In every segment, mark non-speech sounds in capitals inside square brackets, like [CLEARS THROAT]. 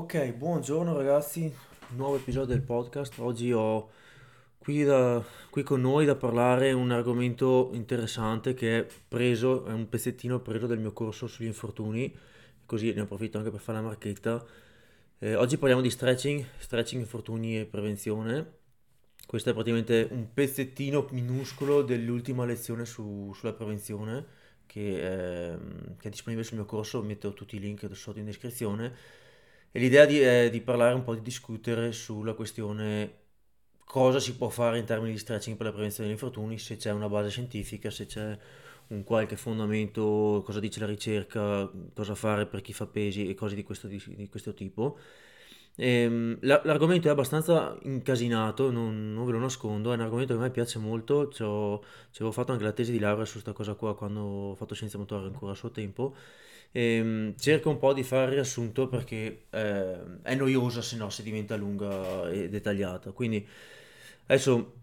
Ok, buongiorno ragazzi, nuovo episodio del podcast. Oggi ho qui, da- qui con noi da parlare un argomento interessante che è preso, è un pezzettino preso del mio corso sugli infortuni, così ne approfitto anche per fare la marchetta. Eh, oggi parliamo di stretching, stretching, infortuni e prevenzione. Questo è praticamente un pezzettino minuscolo dell'ultima lezione su- sulla prevenzione che è, che è disponibile sul mio corso, metto tutti i link sotto in descrizione. E l'idea di- è di parlare un po', di discutere sulla questione cosa si può fare in termini di stretching per la prevenzione degli infortuni, se c'è una base scientifica, se c'è un qualche fondamento, cosa dice la ricerca, cosa fare per chi fa pesi e cose di questo, di di questo tipo. Ehm, la- l'argomento è abbastanza incasinato, non, non ve lo nascondo, è un argomento che a me piace molto, ci avevo fatto anche la tesi di laurea su questa cosa qua quando ho fatto scienze motorie ancora a suo tempo. Ehm, cerco un po' di fare il riassunto perché eh, è noiosa se no, se diventa lunga e dettagliata. Quindi adesso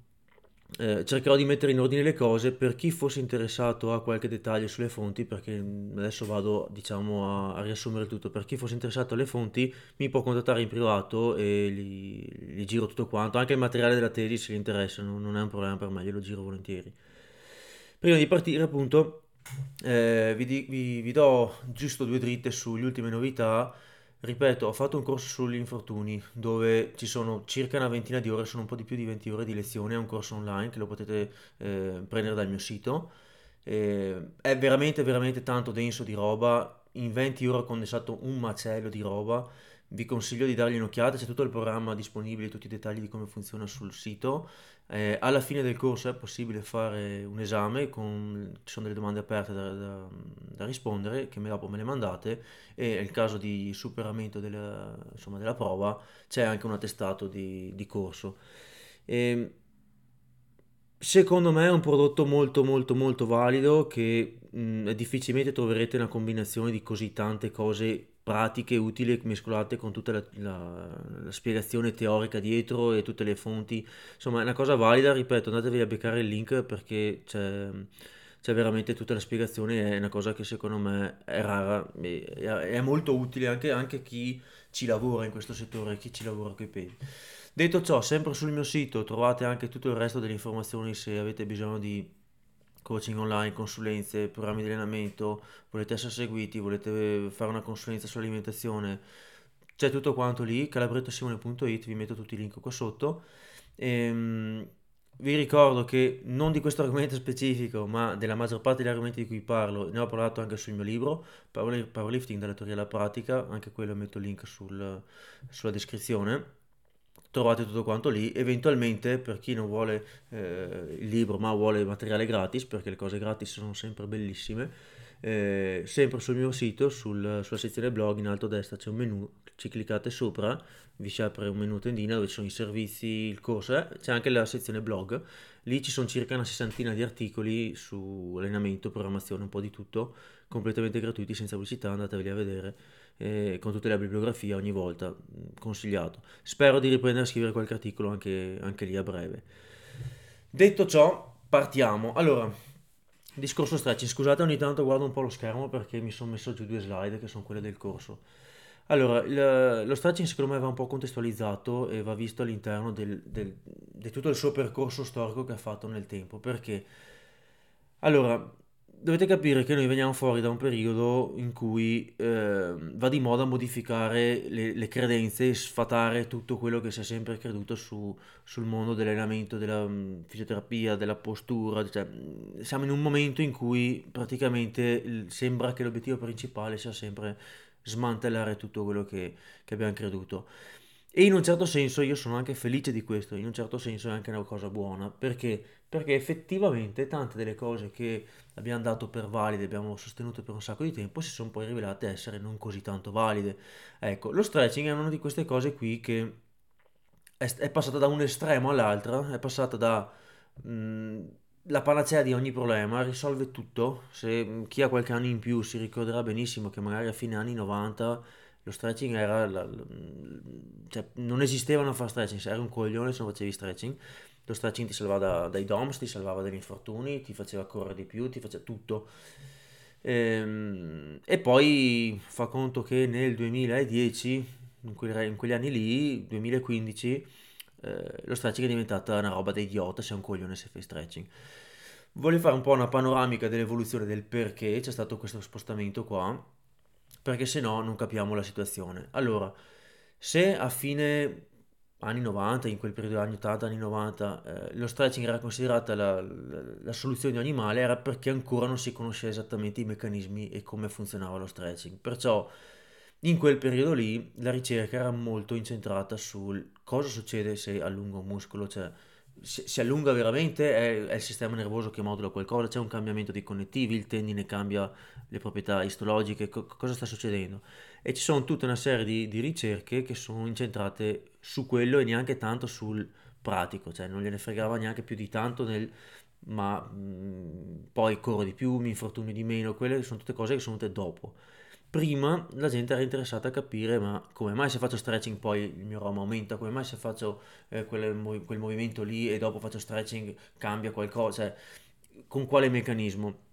eh, cercherò di mettere in ordine le cose per chi fosse interessato a qualche dettaglio sulle fonti, perché adesso vado, diciamo, a, a riassumere tutto. Per chi fosse interessato alle fonti, mi può contattare in privato e gli, gli giro tutto quanto, anche il materiale della tesi se gli interessa, non, non è un problema per me, glielo giro volentieri. Prima di partire, appunto, eh, vi, vi- vi do giusto due dritte sulle ultime novità. Ripeto, ho fatto un corso sugli infortuni dove ci sono circa una ventina di ore, sono un po' di più di 20 ore di lezione, è un corso online che lo potete eh, prendere dal mio sito. Eh, è veramente, veramente tanto denso di roba. In 20 ore ho condensato un macello di roba. Vi consiglio di dargli un'occhiata, c'è tutto il programma disponibile, tutti i dettagli di come funziona sul sito. Eh, alla fine del corso è possibile fare un esame, con, ci sono delle domande aperte da, da- da rispondere, che me dopo me le mandate, e nel caso di superamento della, insomma, della prova c'è anche un attestato di, di corso. E, secondo me è un prodotto molto molto molto valido che mh, difficilmente troverete una combinazione di così tante cose pratiche, utili, mescolate con tutta la, la- la spiegazione teorica dietro e tutte le fonti Insomma, è una cosa valida, ripeto, andatevi a beccare il link perché c'è c'è veramente tutta la spiegazione, è una cosa che secondo me è rara è, è molto utile anche, anche chi ci lavora in questo settore, chi ci lavora coi pesi. Detto ciò, sempre sul mio sito trovate anche tutto il resto delle informazioni se avete bisogno di coaching online, consulenze, programmi di allenamento, volete essere seguiti, volete fare una consulenza sull'alimentazione, c'è tutto quanto lì, calabrettosimone.it, vi metto tutti i link qua sotto. Ehm, vi ricordo che non di questo argomento [LAUGHS] specifico, ma della maggior parte degli argomenti di cui parlo, ne ho parlato anche sul mio libro, Power- Powerlifting dalla teoria alla pratica, anche quello metto il link sul- sulla descrizione. Trovate tutto quanto lì, eventualmente per chi non vuole eh, il libro ma vuole materiale gratis, perché le cose gratis sono sempre bellissime, eh, sempre sul mio sito, sul- sulla sezione blog in alto a destra c'è un menu, ci cliccate sopra, vi si apre un menu tendina dove ci sono i servizi, il corso, eh, c'è anche la sezione blog, lì ci sono circa una sessantina di articoli su allenamento, programmazione, un po' di tutto, completamente gratuiti, senza pubblicità, andateveli a vedere, eh, con tutte le bibliografie ogni volta, mm, consigliato. Spero di riprendere a scrivere qualche articolo anche, anche lì a breve. Detto ciò, partiamo. Allora, discorso stretching. Scusate, ogni tanto guardo un po' lo schermo perché mi sono messo giù due slide che sono quelle del corso. Allora, il- lo stretching secondo me va un po' contestualizzato e va visto all'interno di tutto il suo percorso storico che ha fatto nel tempo. Perché? Allora, dovete capire che noi veniamo fuori da un periodo in cui eh, va di moda modificare le, le credenze e sfatare tutto quello che si è sempre creduto su- sul mondo dell'allenamento, della mm, fisioterapia, della postura. Cioè, mm, siamo in un momento in cui praticamente sembra che l'obiettivo principale sia sempre smantellare tutto quello che, che abbiamo creduto. E in un certo senso io sono anche felice di questo, in un certo senso è anche una cosa buona, perché? Perché effettivamente tante delle cose che abbiamo dato per valide, abbiamo sostenuto per un sacco di tempo, si sono poi rivelate essere non così tanto valide. Ecco, lo stretching è una di queste cose qui che è, è passata da un estremo all'altro, è passata da mh, la panacea di ogni problema, risolve tutto. Se mh, chi ha qualche anno in più si ricorderà benissimo che magari a fine anni 90 lo stretching era, la- la- cioè non esisteva a fare stretching, se eri un coglione se non facevi stretching. Lo stretching ti salvava da- dai DOMS, ti salvava dagli infortuni, ti faceva correre di più, ti faceva tutto. Ehm, E, poi fa conto che nel 2010 in, quei, in quegli anni lì, 2015, eh, lo stretching è diventata una roba da idiota, sei un coglione se fai stretching. Voglio fare un po' una panoramica dell'evoluzione del perché c'è stato questo spostamento qua, perché se no non capiamo la situazione. Allora, se a fine anni 90, in quel periodo anni 80, anni 90, eh, lo stretching era considerata la, la, la, soluzione di ogni male, era perché ancora non si conosceva esattamente i meccanismi e come funzionava lo stretching. Perciò in quel periodo lì la ricerca era molto incentrata sul cosa succede se allungo un muscolo, cioè si, allunga veramente, è, è, il sistema nervoso che modula qualcosa, c'è un cambiamento dei connettivi, il tendine cambia le proprietà istologiche, co- cosa sta succedendo? E ci sono tutta una serie di, di, ricerche che sono incentrate su quello e neanche tanto sul pratico, cioè non gliene fregava neanche più di tanto nel ma mh, poi corro di più, mi infortunio di meno, quelle sono tutte cose che sono venute dopo prima la gente era interessata a capire ma come mai se faccio stretching poi il mio ROM aumenta, come mai se faccio eh, quel, quel, movimento lì e dopo faccio stretching cambia qualcosa, cioè, con quale meccanismo.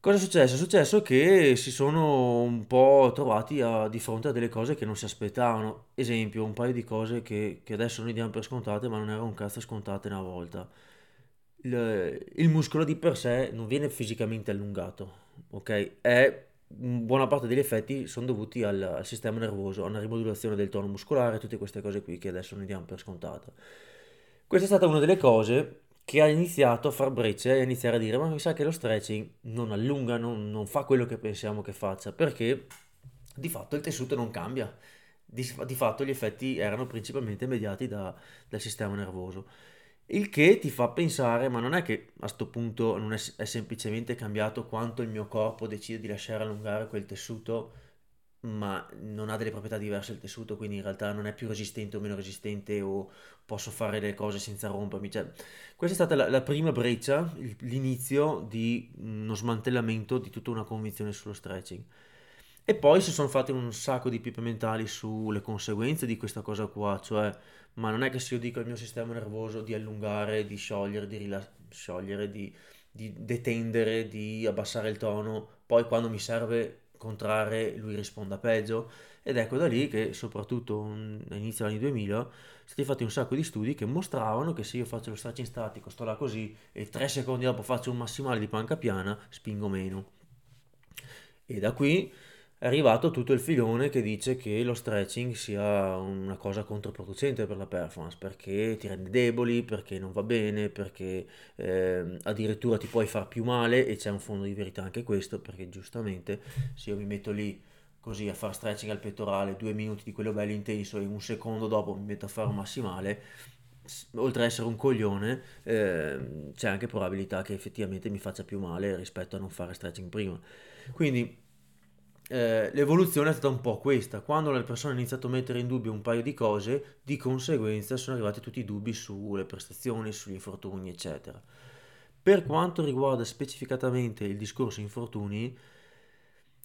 Cosa è successo? È successo che si sono un po' trovati a, di fronte a delle cose che non si aspettavano. Esempio, un paio di cose che, che adesso noi diamo per scontate, ma non erano un cazzo scontate una volta. Il, il muscolo di per sé non viene fisicamente allungato, ok? È buona parte degli effetti sono dovuti al, al, sistema nervoso, a una rimodulazione del tono muscolare, tutte queste cose qui che adesso noi diamo per scontate. Questa è stata una delle cose che ha iniziato a far brecce e a iniziare a dire ma mi sa che lo stretching non allunga, non, non fa quello che pensiamo che faccia, perché di fatto il tessuto non cambia, di, di fatto gli effetti erano principalmente mediati da, dal sistema nervoso. Il che ti fa pensare, ma non è che a questo punto non è, è, semplicemente cambiato quanto il mio corpo decide di lasciare allungare quel tessuto, ma non ha delle proprietà diverse il tessuto, quindi in realtà non è più resistente o meno resistente o posso fare le cose senza rompermi. Cioè, questa è stata la, la prima breccia, l'inizio di uno smantellamento di tutta una convinzione sullo stretching. E poi si sono fatti un sacco di pipe mentali sulle conseguenze di questa cosa qua, cioè, ma non è che se io dico al mio sistema nervoso di allungare, di sciogliere, di rilassare, sciogliere, di, di detendere, di abbassare il tono, poi quando mi serve contrarre lui risponda peggio. Ed ecco da lì che soprattutto all'inizio degli anni 2000 sono stati fatti un sacco di studi che mostravano che se io faccio lo stretching statico, sto là così e tre secondi dopo faccio un massimale di panca piana, spingo meno. E da qui è arrivato tutto il filone che dice che lo stretching sia una cosa controproducente per la performance, perché ti rende deboli, perché non va bene, perché eh, addirittura ti puoi far più male e c'è un fondo di verità anche questo, perché giustamente se io mi metto lì così a fare stretching al pettorale, due minuti di quello bello intenso e un secondo dopo mi metto a fare un massimale, oltre ad essere un coglione, eh, c'è anche probabilità che effettivamente mi faccia più male rispetto a non fare stretching prima. Quindi eh, l'evoluzione è stata un po' questa. Quando le persone hanno iniziato a mettere in dubbio un paio di cose, di conseguenza sono arrivati tutti i dubbi sulle prestazioni, sugli infortuni, eccetera. Per quanto riguarda specificatamente il discorso infortuni,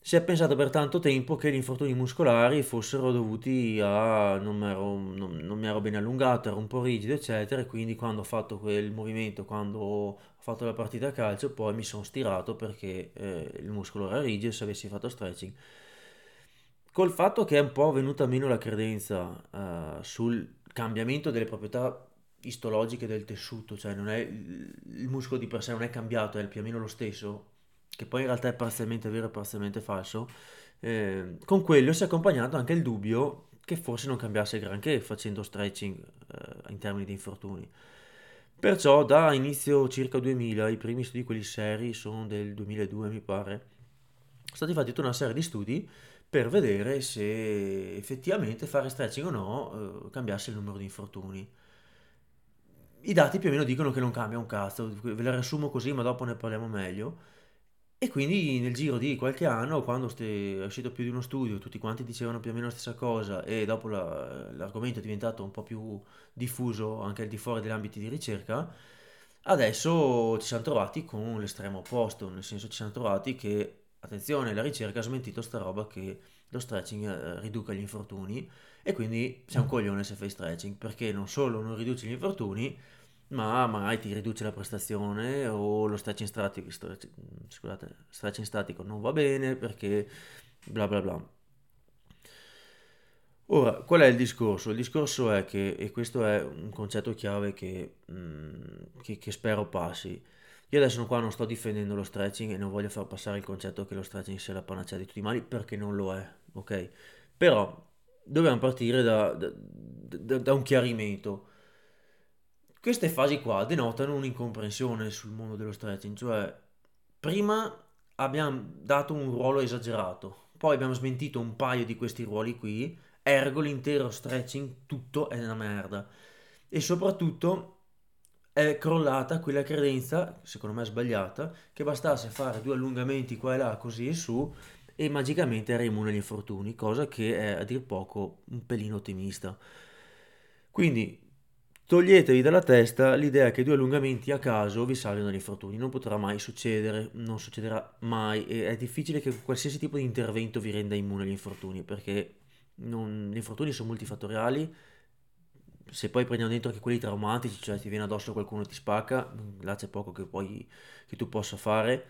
si è pensato per tanto tempo che gli infortuni muscolari fossero dovuti a non ero, non, non mi ero bene allungato, ero un po' rigido, eccetera, e quindi quando ho fatto quel movimento, quando ho fatto la partita a calcio, poi mi sono stirato perché eh, il muscolo era rigido se avessi fatto stretching. Col fatto che è un po' venuta meno la credenza uh, sul cambiamento delle proprietà istologiche del tessuto, cioè è, il muscolo di per sé non è cambiato, è più o meno lo stesso, che poi in realtà è parzialmente vero e parzialmente falso, eh, con quello si è accompagnato anche il dubbio che forse non cambiasse granché facendo stretching eh, in termini di infortuni. Perciò da inizio circa 2000, i primi studi quelli seri sono del 2002 mi pare, sono stati fatti tutta una serie di studi per vedere se effettivamente fare stretching o no eh, cambiasse il numero di infortuni. I dati più o meno dicono che non cambia un cazzo, ve la riassumo così ma dopo ne parliamo meglio. E quindi nel giro di qualche anno, quando è uscito più di uno studio, tutti quanti dicevano più o meno la stessa cosa e dopo la- l'argomento è diventato un po' più diffuso anche al di fuori degli ambiti di ricerca, adesso ci siamo trovati con l'estremo opposto, nel senso ci siamo trovati che, attenzione, la ricerca ha smentito sta roba che lo stretching eh, riduca gli infortuni e quindi sei un coglione se fai stretching, perché non solo non riduci gli infortuni, ma magari ti riduce la prestazione o lo stretching statico, scusate, stretching statico non va bene perché bla bla bla. Ora, qual è il discorso? Il discorso è che, e questo è un concetto chiave che, mm, che, che spero passi, io adesso qua non sto difendendo lo stretching e non voglio far passare il concetto che lo stretching sia la panacea di tutti i mali perché non lo è, ok? Però dobbiamo partire da, da, da, da un chiarimento. Queste fasi qua denotano un'incomprensione sul mondo dello stretching, cioè prima abbiamo dato un ruolo esagerato, poi abbiamo smentito un paio di questi ruoli qui, ergo l'intero stretching tutto è una merda. E soprattutto è crollata quella credenza, secondo me sbagliata, che bastasse fare due allungamenti qua e là, così e su, e magicamente era immune agli infortuni, cosa che è a dir poco un pelino ottimista. Quindi toglietevi dalla testa l'idea che due allungamenti a caso vi salvino gli infortuni, non potrà mai succedere, non succederà mai. E è difficile che qualsiasi tipo di intervento vi renda immune agli infortuni perché non, gli infortuni sono multifattoriali. Se poi prendiamo dentro anche quelli traumatici, cioè ti viene addosso qualcuno e ti spacca, là c'è poco che, poi, che tu possa fare,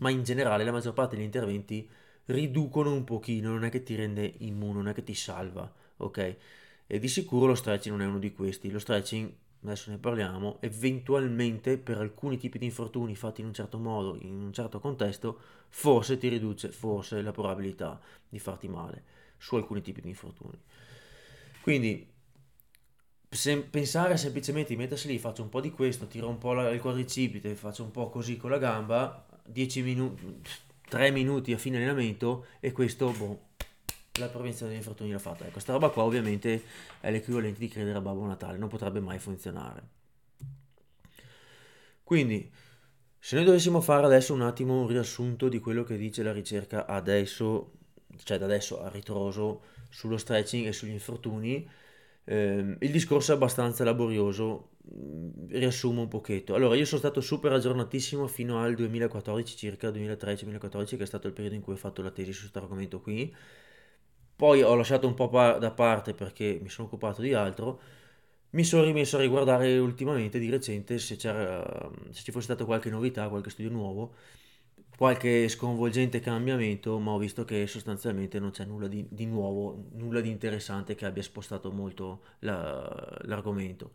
ma in generale la maggior parte degli interventi riducono un pochino, non è che ti rende immune, non è che ti salva, ok? E di sicuro lo stretching non è uno di questi, lo stretching, adesso ne parliamo, eventualmente per alcuni tipi di infortuni fatti in un certo modo, in un certo contesto, forse ti riduce, forse la probabilità di farti male su alcuni tipi di infortuni. Quindi pensare semplicemente di mettersi lì, faccio un po' di questo, tiro un po' il quadricipite, faccio un po' così con la gamba, 10 minuti, 3 minuti a fine allenamento e questo, boh, la prevenzione degli infortuni l'ha fatta. Questa roba qua ovviamente è l'equivalente di credere a Babbo Natale, non potrebbe mai funzionare. Quindi, se noi dovessimo fare adesso un attimo un riassunto di quello che dice la ricerca adesso, cioè da adesso a ritroso, sullo stretching e sugli infortuni, eh, il discorso è abbastanza laborioso, mm, riassumo un pochetto. Allora, io sono stato super aggiornatissimo fino al 2014, circa 2013-2014, che è stato il periodo in cui ho fatto la tesi su questo argomento qui. Poi ho lasciato un po' da parte perché mi sono occupato di altro. Mi sono rimesso a riguardare ultimamente, di recente, se, se ci fosse stata qualche novità, qualche studio nuovo qualche sconvolgente cambiamento, ma ho visto che sostanzialmente non c'è nulla di, di nuovo, nulla di interessante che abbia spostato molto la, l'argomento.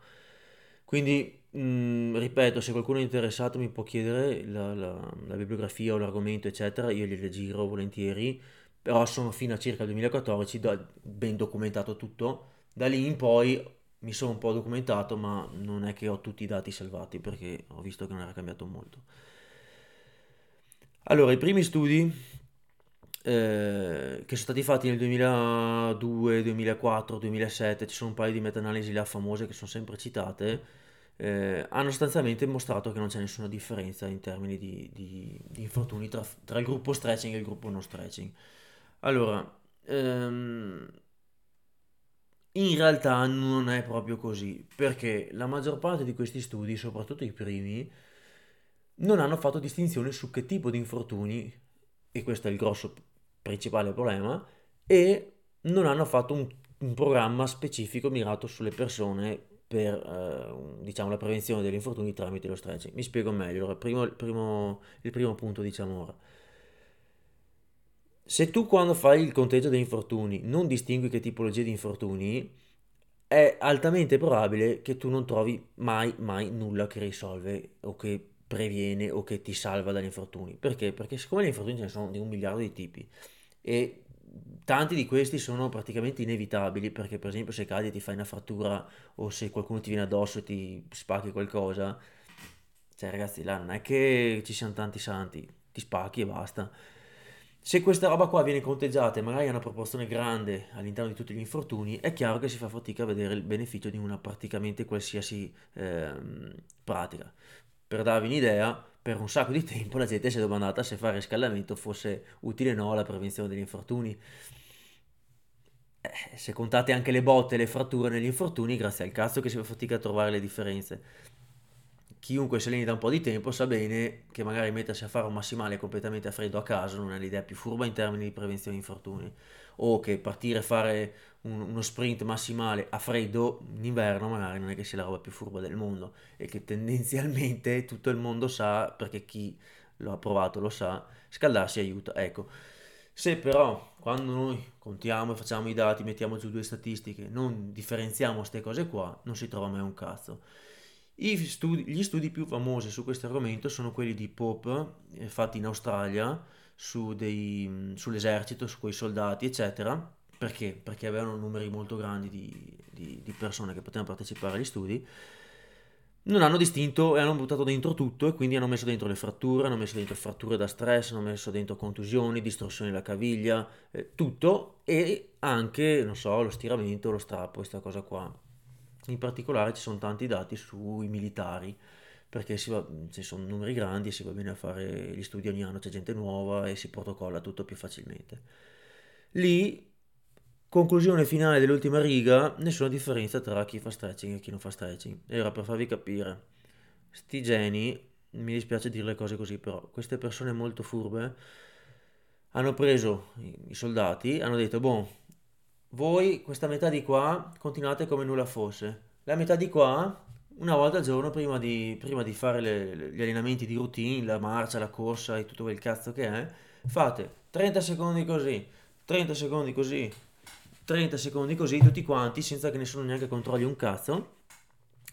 Quindi, mh, ripeto, se qualcuno è interessato mi può chiedere la, la, la bibliografia o l'argomento, eccetera, io gliele giro volentieri, però sono fino a circa il 2014 da, ben documentato tutto. Da lì in poi mi sono un po' documentato, ma non è che ho tutti i dati salvati perché ho visto che non era cambiato molto. Allora, i primi studi eh, che sono stati fatti nel 2002, 2004, 2007, ci sono un paio di meta-analisi là famose che sono sempre citate, eh, hanno sostanzialmente mostrato che non c'è nessuna differenza in termini di, di, di infortuni tra, tra, il gruppo stretching e il gruppo non stretching. Allora, ehm, in realtà non è proprio così, perché la maggior parte di questi studi, soprattutto i primi, non hanno fatto distinzione su che tipo di infortuni, e questo è il grosso principale problema, e non hanno fatto un, un programma specifico mirato sulle persone per eh, diciamo, la prevenzione degli infortuni tramite lo stretching. Mi spiego meglio. Allora, primo, primo, il primo punto, diciamo ora. Se tu quando fai il conteggio degli infortuni non distingui che tipologia di infortuni, è altamente probabile che tu non trovi mai, mai nulla che risolve o che previene o che ti salva dagli infortuni. Perché? Perché siccome gli infortuni ce ne sono di un miliardo di tipi e tanti di questi sono praticamente inevitabili perché per esempio se cadi e ti fai una frattura o se qualcuno ti viene addosso e ti spacchi qualcosa, cioè ragazzi là non è che ci siano tanti santi, ti spacchi e basta. Se questa roba qua viene conteggiata e magari ha una proporzione grande all'interno di tutti gli infortuni, è chiaro che si fa fatica a vedere il beneficio di una praticamente qualsiasi ehm, pratica per darvi un'idea, per un sacco di tempo la gente si è domandata se fare riscaldamento fosse utile o no alla prevenzione degli infortuni. Eh, se contate anche le botte e le fratture negli infortuni, grazie al cazzo che si fa fatica a trovare le differenze. Chiunque se alleni da un po' di tempo sa bene che magari mettersi a fare un massimale completamente a freddo a caso non è l'idea più furba in termini di prevenzione di infortuni o che partire a fare un, uno sprint massimale a freddo in inverno magari non è che sia la roba più furba del mondo e che tendenzialmente [LAUGHS] tutto il mondo sa, perché chi lo ha provato lo sa, scaldarsi aiuta. Ecco, Se però quando noi contiamo e facciamo i dati, mettiamo giù due statistiche, non differenziamo queste cose qua, non si trova mai un cazzo. Studi, gli studi più famosi su questo argomento sono quelli di Pope, eh, fatti in Australia, su dei, sull'esercito, su quei soldati, eccetera. Perché? Perché avevano numeri molto grandi di, di, di persone che potevano partecipare agli studi non hanno distinto e hanno buttato dentro tutto e quindi hanno messo dentro le fratture, hanno messo dentro fratture da stress, hanno messo dentro contusioni, distorsioni della caviglia, eh, tutto e anche, non so, lo stiramento, lo strappo, questa cosa qua. In particolare ci sono tanti dati sui militari, perché va, ci sono numeri grandi e si va bene a fare gli studi ogni anno, c'è gente nuova e si protocolla tutto più facilmente. Lì Conclusione finale dell'ultima riga, nessuna differenza tra chi fa stretching e chi non fa stretching. Era per farvi capire. Sti geni, mi dispiace dire le cose così, però queste persone molto furbe hanno preso i soldati, hanno detto, boh, voi questa metà di qua continuate come nulla fosse. La metà di qua, una volta al giorno, prima di, prima di fare le, gli allenamenti di routine, la marcia, la corsa e tutto quel cazzo che è, fate 30 secondi così, 30 secondi così, 30 secondi così tutti quanti senza che nessuno neanche controlli un cazzo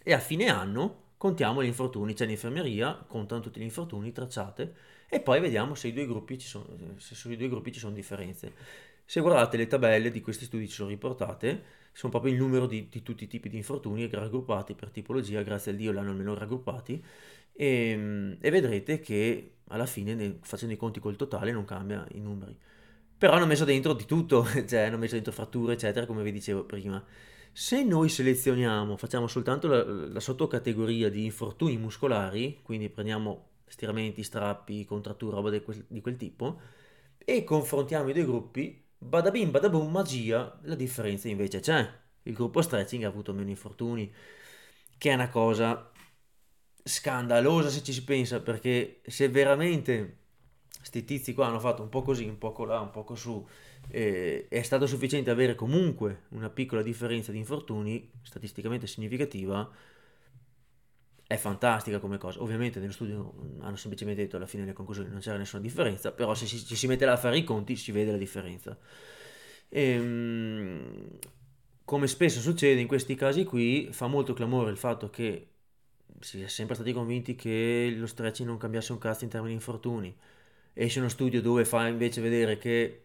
e a fine anno contiamo gli infortuni, c'è l'infermeria, contano tutti gli infortuni, tracciate e poi vediamo se, sono, se sui due gruppi ci sono differenze. Se guardate le tabelle di questi studi ci sono riportate, sono proprio il numero di, di tutti i tipi di infortuni raggruppati per tipologia, grazie al Dio l'hanno almeno raggruppati e, e vedrete che alla fine facendo i conti col totale non cambia i numeri però hanno messo dentro di tutto, [LAUGHS] cioè hanno messo dentro fratture, eccetera, come vi dicevo prima. Se noi selezioniamo, facciamo soltanto la, la sottocategoria di infortuni muscolari, quindi prendiamo stiramenti, strappi, contratture, roba di quel, di quel tipo, e confrontiamo i due gruppi, bada bim, bada boom, magia, la differenza invece c'è. Il gruppo stretching ha avuto meno infortuni, che è una cosa scandalosa se ci si pensa, perché se veramente questi tizi qua hanno fatto un po' così, un po' là, un po' su, eh, è stato sufficiente avere comunque una piccola differenza di infortuni, statisticamente significativa, è fantastica come cosa. Ovviamente nello studio hanno semplicemente detto alla fine delle conclusioni non c'era nessuna differenza, però se ci si mette a fare i conti si vede la differenza. E, ehm, come spesso succede in questi casi qui, fa molto clamore il fatto che si è sempre stati convinti che lo stretching non cambiasse un cazzo in termini di infortuni esce uno studio dove fa invece vedere che,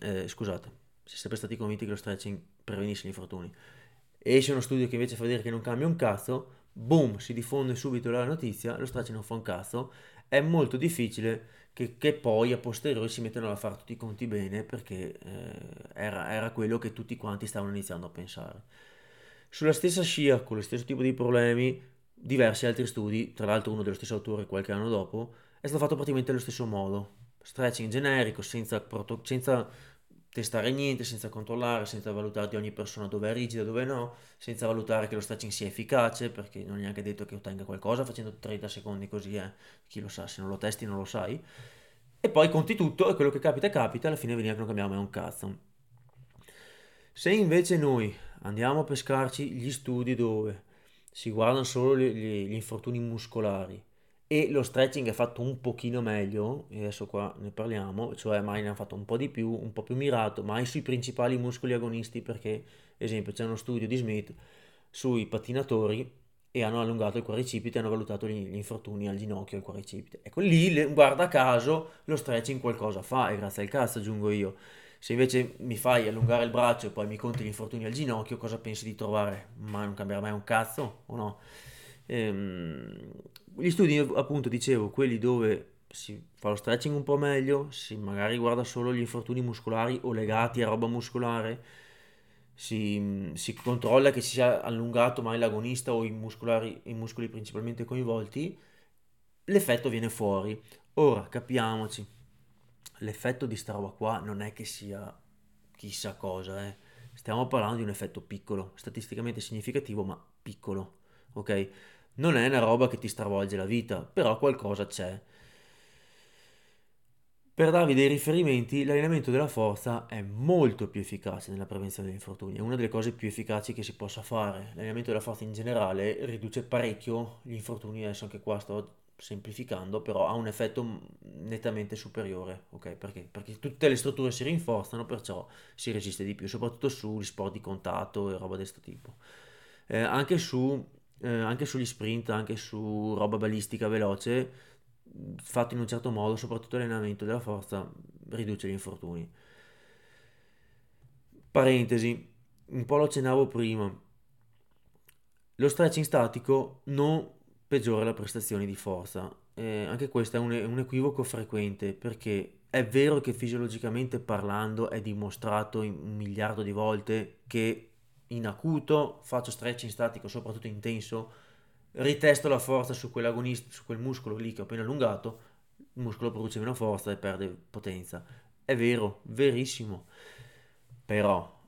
eh, scusate, si è sempre stati convinti che lo stretching prevenisse gli infortuni, esce uno studio che invece fa vedere che non cambia un cazzo, boom, si diffonde subito la notizia, lo stretching non fa un cazzo, è molto difficile che, che poi a posteriori si mettano a fare tutti i conti bene perché eh, era, era quello che tutti quanti stavano iniziando a pensare. Sulla stessa scia, con lo stesso tipo di problemi, diversi altri studi, tra l'altro uno dello stesso autore qualche anno dopo, è stato fatto praticamente allo stesso modo. Stretching generico, senza, proto- senza testare niente, senza controllare, senza valutare di ogni persona dove è rigida, dove no, senza valutare che lo stretching sia efficace, perché non è neanche detto che ottenga qualcosa facendo 30 secondi così, eh. chi lo sa, se non lo testi non lo sai. E poi conti tutto e quello che capita capita, alla fine veniva che non cambiamo mai un cazzo. Se invece noi andiamo a pescarci gli studi dove si guardano solo gli, gli infortuni muscolari, e lo stretching è fatto un pochino meglio, e adesso qua ne parliamo, cioè mai ne ha fatto un po' di più, un po' più mirato, mai sui principali muscoli agonisti perché, esempio, c'è uno studio di Smith sui pattinatori e hanno allungato il quadricipite e hanno valutato gli, infortuni al ginocchio e al quadricipite. Ecco, lì, guarda caso, lo stretching qualcosa fa, e grazie al cazzo aggiungo io. Se invece mi fai allungare il braccio e poi mi conti gli infortuni al ginocchio, cosa pensi di trovare? Ma non cambierà mai un cazzo, o no? Ehm, gli studi, appunto, dicevo, quelli dove si fa lo stretching un po' meglio, si magari guarda solo gli infortuni muscolari o legati a roba muscolare, si, si controlla che si sia allungato mai l'agonista o i, i muscoli principalmente coinvolti, l'effetto viene fuori. Ora, capiamoci, l'effetto di sta roba qua non è che sia chissà cosa, eh. Stiamo parlando di un effetto piccolo, statisticamente significativo, ma piccolo, ok? Non è una roba che ti stravolge la vita, però qualcosa c'è. Per darvi dei riferimenti, l'allenamento della forza è molto più efficace nella prevenzione degli infortuni, è una delle cose più efficaci che si possa fare. L'allenamento della forza in generale riduce parecchio gli infortuni, adesso anche qua sto semplificando, però ha un effetto nettamente superiore, ok? Perché? Perché tutte le strutture si rinforzano, perciò si resiste di più, soprattutto sugli sport di contatto e roba di questo tipo. Eh, anche, su, eh, anche sugli sprint, anche su roba balistica veloce, fatto in un certo modo, soprattutto l'allenamento della forza, riduce gli infortuni. Parentesi, un po' lo accennavo prima. Lo stretching statico non peggiora le prestazioni di forza. Eh, anche questo è un, un equivoco frequente perché è vero che fisiologicamente parlando è dimostrato un miliardo di volte che in acuto faccio stretching statico, soprattutto intenso, ritesto la forza su su quel muscolo lì che ho appena allungato, il muscolo produce meno forza e perde potenza. È vero, verissimo. Però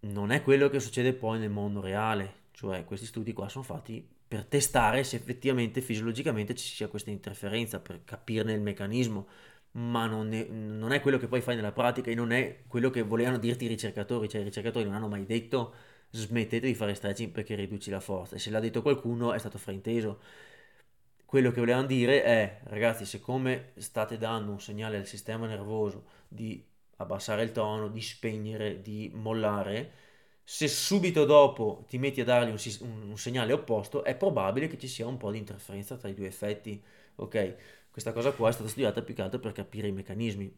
non è quello che succede poi nel mondo reale, cioè questi studi qua sono fatti per testare se effettivamente fisiologicamente ci sia questa interferenza, per capirne il meccanismo, ma non è, non è, quello che poi fai nella pratica e non è quello che volevano dirti i ricercatori, cioè i ricercatori non hanno mai detto smettete di fare stretching perché riduci la forza e se l'ha detto qualcuno è stato frainteso. Quello che volevano dire è ragazzi siccome state dando un segnale al sistema nervoso di abbassare il tono, di spegnere, di mollare, se subito dopo ti metti a dargli un, un, segnale opposto, è probabile che ci sia un po' di interferenza tra i due effetti. Ok, questa cosa qua è stata studiata più che altro per capire i meccanismi.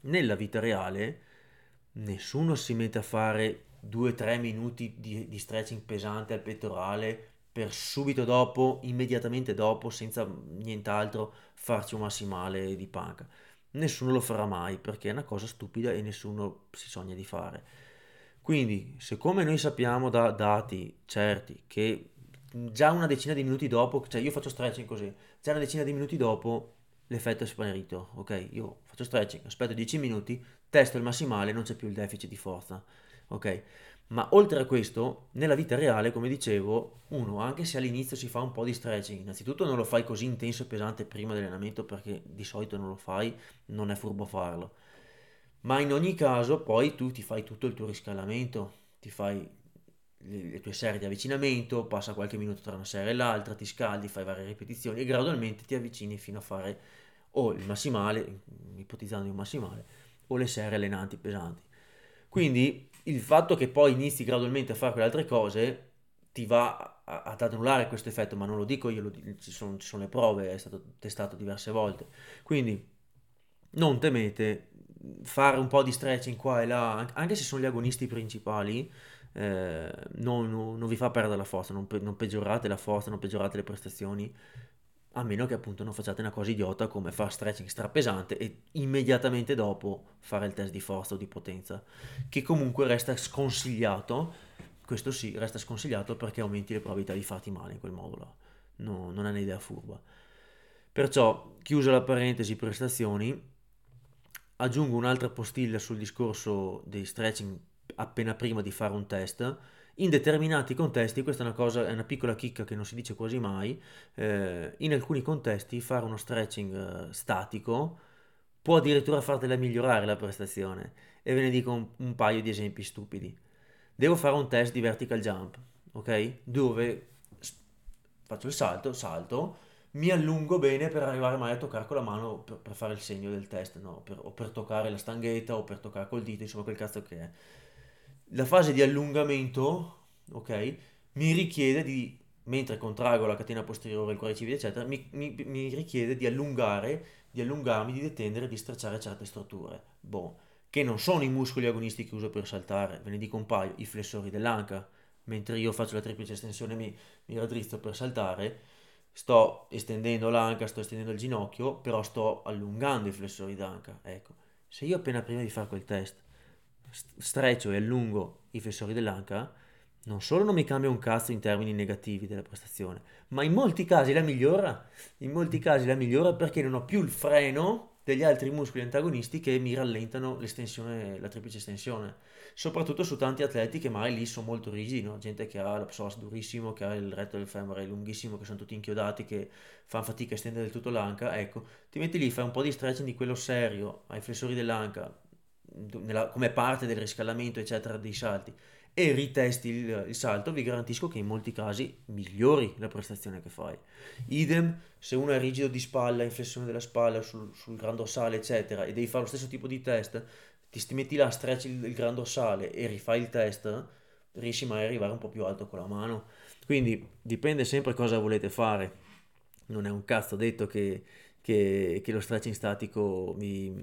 Nella vita reale, nessuno si mette a fare 2-3 minuti di, di stretching pesante al pettorale per subito dopo, immediatamente dopo, senza nient'altro, farci un massimale di panca. Nessuno lo farà mai perché è una cosa stupida e nessuno si sogna di fare. Quindi, siccome noi sappiamo da dati certi che già una decina di minuti dopo, cioè io faccio stretching così, già una decina di minuti dopo l'effetto è sparito, ok? Io faccio stretching, aspetto 10 minuti, testo il massimale, non c'è più il deficit di forza, ok? Ma oltre a questo, nella vita reale, come dicevo, uno, anche se all'inizio si fa un po' di stretching, innanzitutto non lo fai così intenso e pesante prima dell'allenamento perché di solito non lo fai, non è furbo farlo ma in ogni caso poi tu ti fai tutto il tuo riscaldamento, ti fai le, tue serie di avvicinamento, passa qualche minuto tra una serie e l'altra, ti scaldi, fai varie ripetizioni e gradualmente ti avvicini fino a fare o il massimale, ipotizzando un massimale, o le serie allenanti pesanti. Quindi il fatto che poi inizi gradualmente a fare quelle altre cose ti va ad annullare questo effetto, ma non lo dico io, lo, ci, sono, ci sono le prove, è stato testato diverse volte. Quindi non temete fare un po' di stretching qua e là, anche se sono gli agonisti principali, eh, non, non, vi fa perdere la forza, non, pe- non, peggiorate la forza, non peggiorate le prestazioni, a meno che appunto non facciate una cosa idiota come fare stretching strapesante e immediatamente dopo fare il test di forza o di potenza, che comunque resta sconsigliato, questo sì, resta sconsigliato perché aumenti le probabilità di farti male in quel modo là, no, non è un'idea furba. Perciò, chiusa la parentesi prestazioni, aggiungo un'altra postilla sul discorso dei stretching appena prima di fare un test. In determinati contesti, questa è una cosa, è una piccola chicca che non si dice quasi mai, eh, in alcuni contesti fare uno stretching eh, statico può addirittura fartela migliorare la prestazione. E ve ne dico un, un paio di esempi stupidi. Devo fare un test di vertical jump, ok? Dove faccio il salto, salto, mi allungo bene per arrivare mai a toccare con la mano per, per fare il segno del test, no? Per, o per toccare la stanghetta o per toccare col dito, insomma quel cazzo che è. La fase di allungamento, ok, mi richiede di, mentre contrago la catena posteriore, il quadricipite, eccetera, mi, mi, mi richiede di allungare, di allungarmi, di detendere, di stracciare certe strutture. Boh, che non sono i muscoli agonisti che uso per saltare, ve ne dico un paio, i flessori dell'anca, mentre io faccio la triplice estensione mi, mi raddrizzo per saltare, sto estendendo l'anca, sto estendendo il ginocchio, però sto allungando i flessori d'anca. Ecco, se io appena prima di fare quel test streccio e allungo i flessori dell'anca, non solo non mi cambia un cazzo in termini negativi della prestazione, ma in molti casi la migliora. In molti casi la migliora perché non ho più il freno degli altri muscoli antagonisti che mi rallentano l'estensione, la triplice estensione, soprattutto su tanti atleti che magari lì sono molto rigidi, no? gente che ha la psoas durissimo, che ha il retto del femore lunghissimo, che sono tutti inchiodati, che fanno fatica a estendere del tutto l'anca, ecco, ti metti lì, fai un po' di stretching di quello serio, ai flessori dell'anca, nella, come parte del riscaldamento, eccetera, dei salti, e ritesti il, il, salto, vi garantisco che in molti casi migliori la prestazione che fai. Idem, se uno è rigido di spalla, in flessione della spalla, sul, sul gran dorsale, eccetera, e devi fare lo stesso tipo di test, ti metti là, stretch il, il gran dorsale e rifai il test, riesci mai ad arrivare un po' più alto con la mano. Quindi dipende sempre cosa volete fare. Non è un cazzo detto che, che, che lo stretching statico vi,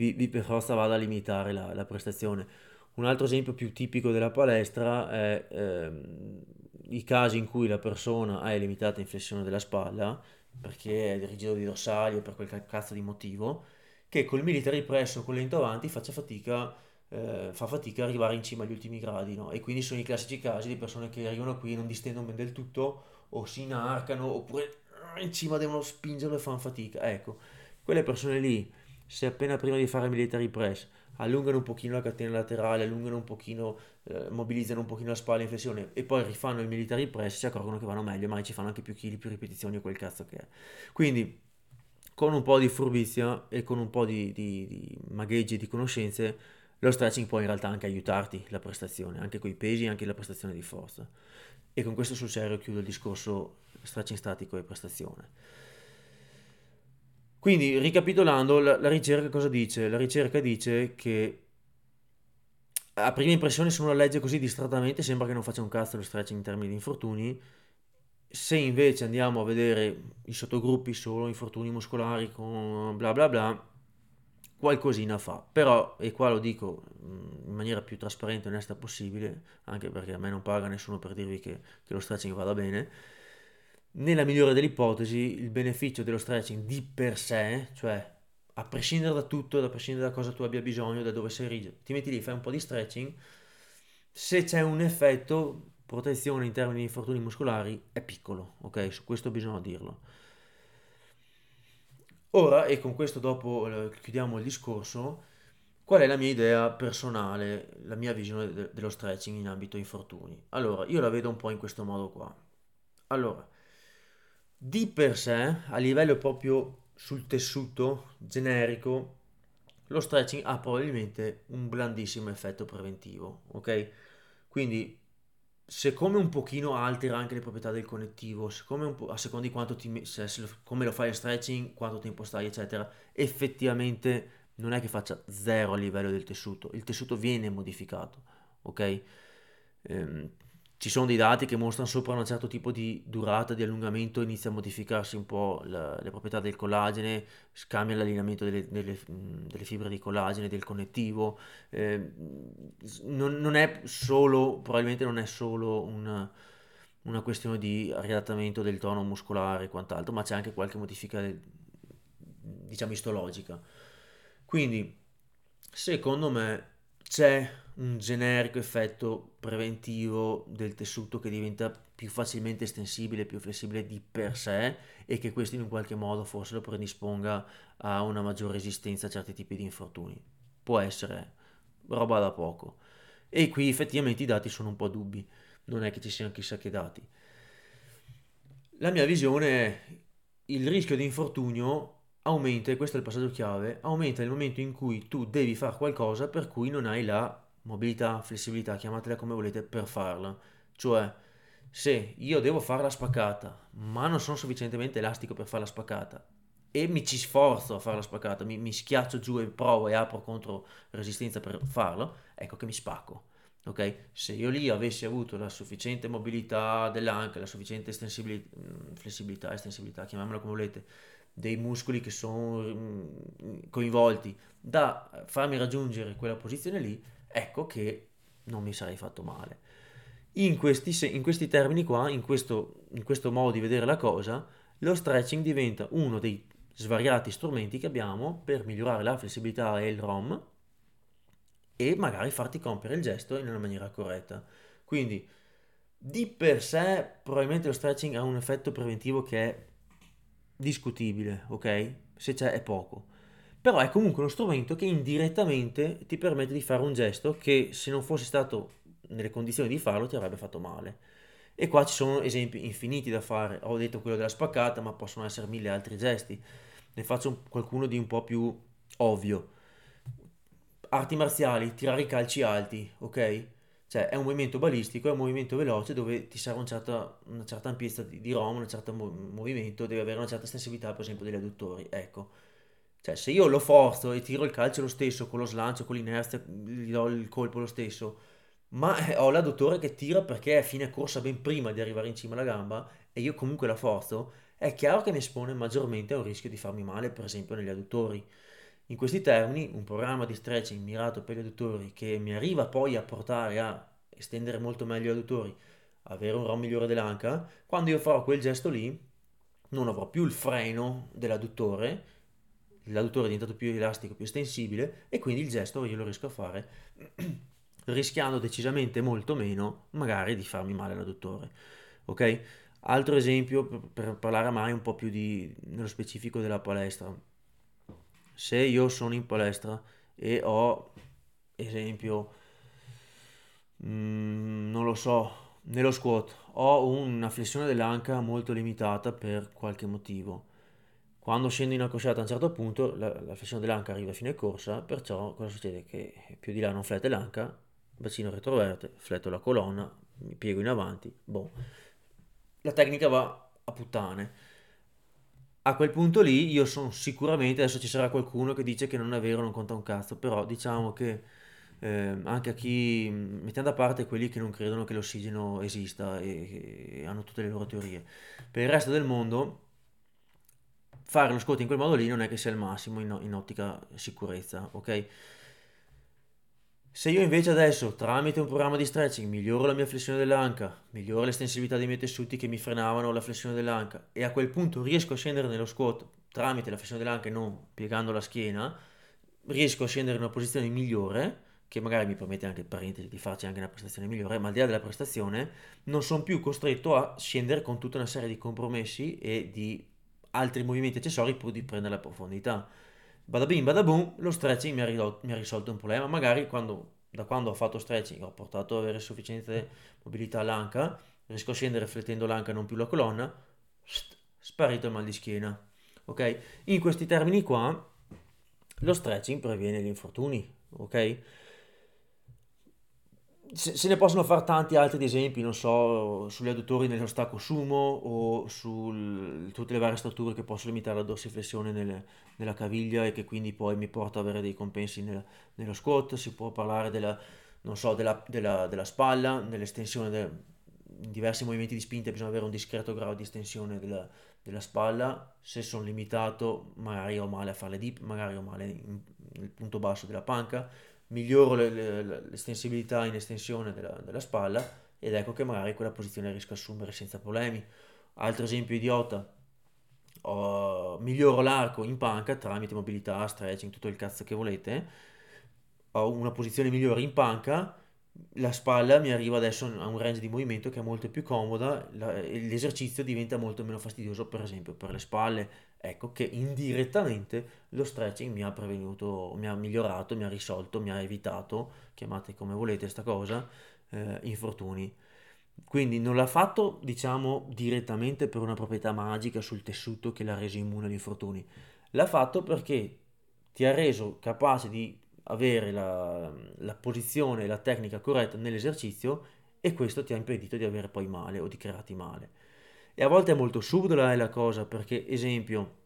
vi, vi, per forza vada a limitare la, la, prestazione. Un altro esempio più tipico della palestra è ehm, i casi in cui la persona è limitata in flessione della spalla perché è rigido di dorsali o per quel cazzo di motivo, che col military press o con lento avanti faccia fatica eh, fa fatica ad arrivare in cima agli ultimi gradi, no? E quindi sono i classici casi di persone che arrivano qui e non distendono ben del tutto, o si inarcano, oppure in cima devono spingerlo e fanno fatica. Ecco, quelle persone lì, se appena prima di fare military press allungano un pochino la catena laterale, allungano un pochino, eh, mobilizzano un pochino la spalla in flessione e poi rifanno il military press, si accorgono che vanno meglio, magari ci fanno anche più chili, più ripetizioni o quel cazzo che è. Quindi con un po' di furbizia e con un po' di, di, di magheggi e di conoscenze lo stretching può in realtà anche aiutarti la prestazione, anche con i pesi, anche la prestazione di forza. E con questo sul serio chiudo il discorso stretching statico e prestazione. Quindi, ricapitolando, la, la ricerca cosa dice? La ricerca dice che a prima impressione, se uno legge così distrattamente, sembra che non faccia un cazzo lo stretching in termini di infortuni. Se invece andiamo a vedere i sottogruppi solo infortuni muscolari con bla bla bla, qualcosina fa, però, e qua lo dico mm, in maniera più trasparente e onesta possibile, anche perché a me non paga nessuno per dirvi che, che lo stretching vada bene, nella migliore delle ipotesi il beneficio dello stretching di per sé, cioè a prescindere da tutto, a prescindere da cosa tu abbia bisogno, da dove sei rigido, ti metti lì, fai un po' di stretching, se c'è un effetto, protezione in termini di infortuni muscolari, è piccolo, ok? Su questo bisogna dirlo. Ora, e con questo dopo eh, chiudiamo il discorso, qual è la mia idea personale, la mia visione de- dello stretching in ambito infortuni? Allora, io la vedo un po' in questo modo qua. Allora, di per sé, a livello proprio sul tessuto generico, lo stretching ha probabilmente un blandissimo effetto preventivo, ok? Quindi siccome un pochino altera anche le proprietà del connettivo, siccome a seconda di quanto ti, se, se, come lo fai a stretching, quanto tempo stai, eccetera, effettivamente non è che faccia zero a livello del tessuto, il tessuto viene modificato, ok? Ehm, ci sono dei dati che mostrano sopra un certo tipo di durata di allungamento inizia a modificarsi un po' la, le proprietà del collagene, cambia l'allineamento delle, delle, delle, fibre di collagene, del connettivo. Eh, non, non, è solo, probabilmente non è solo una, una questione di riadattamento del tono muscolare e quant'altro, ma c'è anche qualche modifica, diciamo, istologica. Quindi, secondo me, c'è un generico effetto preventivo del tessuto che diventa più facilmente estensibile, più flessibile di per sé e che questo in un qualche modo forse lo predisponga a una maggiore resistenza a certi tipi di infortuni. Può essere roba da poco. E qui effettivamente i dati sono un po' dubbi, non è che ci siano chissà che dati. La mia visione è il rischio di infortunio aumenta, e questo è il passaggio chiave, aumenta nel momento in cui tu devi fare qualcosa per cui non hai la mobilità, flessibilità, chiamatela come volete, per farla. Cioè, se io devo fare la spaccata, ma non sono sufficientemente elastico per fare la spaccata, e mi ci sforzo a fare la spaccata, mi, mi schiaccio giù e provo e apro contro resistenza per farlo, ecco che mi spacco. Ok? Se io lì avessi avuto la sufficiente mobilità dell'anca, la sufficiente mm, flessibilità, estensibilità, chiamiamola come volete, dei muscoli che sono mm, coinvolti da farmi raggiungere quella posizione lì, ecco che non mi sarei fatto male. In questi, in questi termini qua, in questo, in questo modo di vedere la cosa, lo stretching diventa uno dei svariati strumenti che abbiamo per migliorare la flessibilità e il ROM e magari farti compiere il gesto in una maniera corretta. Quindi di per sé probabilmente lo stretching ha un effetto preventivo che è discutibile, ok? Se c'è è poco però è comunque uno strumento che indirettamente ti permette di fare un gesto che se non fossi stato nelle condizioni di farlo ti avrebbe fatto male. E qua ci sono esempi infiniti da fare. Ho detto quello della spaccata, ma possono essere mille altri gesti. Ne faccio qualcuno di un po' più ovvio. arti marziali, tirare i calci alti, ok? Cioè è un movimento balistico, è un movimento veloce dove ti serve un certa, una certa ampiezza di, di ROM, un certo movimento, deve avere una certa sensibilità per esempio degli adduttori, ecco. Cioè se io lo forzo e tiro il calcio lo stesso, con lo slancio, con l'inerzia, gli do il colpo lo stesso, ma eh, ho l'adduttore che tira perché è fine corsa ben prima di arrivare in cima alla gamba e io comunque la forzo, è chiaro che mi espone maggiormente a un rischio di farmi male, per esempio negli adduttori. In questi termini, un programma di stretching mirato per gli adduttori che mi arriva poi a portare a estendere molto meglio gli adduttori, avere un ROM migliore dell'anca, quando io farò quel gesto lì non avrò più il freno dell'adduttore, l'adduttore è diventato più elastico, più estensibile e quindi il gesto io lo riesco a fare [CLEARS THROAT] rischiando decisamente molto meno magari di farmi male all'adduttore. Ok? Altro esempio per parlare mai un po' più di, nello specifico della palestra. Se io sono in palestra e ho, esempio, mm, non lo so, nello squat ho una flessione dell'anca molto limitata per qualche motivo. Quando scendo in accosciata a un certo punto la, la flessione dell'anca arriva a fine corsa, perciò cosa succede? Che più di là non flette l'anca, bacino retroverte, fletto la colonna, mi piego in avanti, boh. La tecnica va a puttane. A quel punto lì io sono sicuramente, adesso ci sarà qualcuno che dice che non è vero, non conta un cazzo, però diciamo che eh, anche a chi, mettiamo da parte quelli che non credono che l'ossigeno esista e, e hanno tutte le loro teorie, per il resto del mondo fare lo squat in quel modo lì non è che sia il massimo in, in ottica sicurezza, ok? Se io invece adesso, tramite un programma di stretching, miglioro la mia flessione dell'anca, miglioro l'estensibilità dei miei tessuti che mi frenavano la flessione dell'anca e a quel punto riesco a scendere nello squat tramite la flessione dell'anca e non piegando la schiena, riesco a scendere in una posizione migliore, che magari mi permette anche, parentesi, di farci anche una prestazione migliore, ma al di là della prestazione non sono più costretto a scendere con tutta una serie di compromessi e di altri movimenti accessori pur di prendere la profondità. Bada bim, bada boom, lo stretching mi ha, ridotto, mi ha risolto un problema. Magari quando, da quando ho fatto stretching ho portato ad avere sufficiente mobilità all'anca, riesco a scendere flettendo l'anca non più la colonna, sparito il mal di schiena. Ok? In questi termini qua, lo stretching previene gli infortuni. Ok? Se, ne possono fare tanti altri esempi, non so, sugli adduttori nello stacco sumo o su tutte le varie strutture che possono limitare la dorsiflessione nelle, nella caviglia e che quindi poi mi porta ad avere dei compensi nel, nello squat. Si può parlare della, so, della, della, della spalla, nell'estensione del, in diversi movimenti di spinta bisogna avere un discreto grado di estensione della, della spalla. Se sono limitato, magari ho male a fare le dip, magari ho male nel punto basso della panca miglioro le, le, l'estensibilità in estensione della, della, spalla ed ecco che magari quella posizione riesco a assumere senza problemi. Altro esempio idiota, ho, miglioro l'arco in panca tramite mobilità, stretching, tutto il cazzo che volete, ho una posizione migliore in panca, la spalla mi arriva adesso a un range di movimento che è molto più comoda, la, l'esercizio diventa molto meno fastidioso per esempio per le spalle, ecco che indirettamente lo stretching mi ha prevenuto, mi ha migliorato, mi ha risolto, mi ha evitato, chiamate come volete questa cosa, eh, infortuni. Quindi non l'ha fatto, diciamo, direttamente per una proprietà magica sul tessuto che l'ha reso immune agli infortuni. L'ha fatto perché ti ha reso capace di avere la, la posizione e la tecnica corretta nell'esercizio e questo ti ha impedito di avere poi male o di crearti male. E a volte è molto subdola la cosa perché, esempio,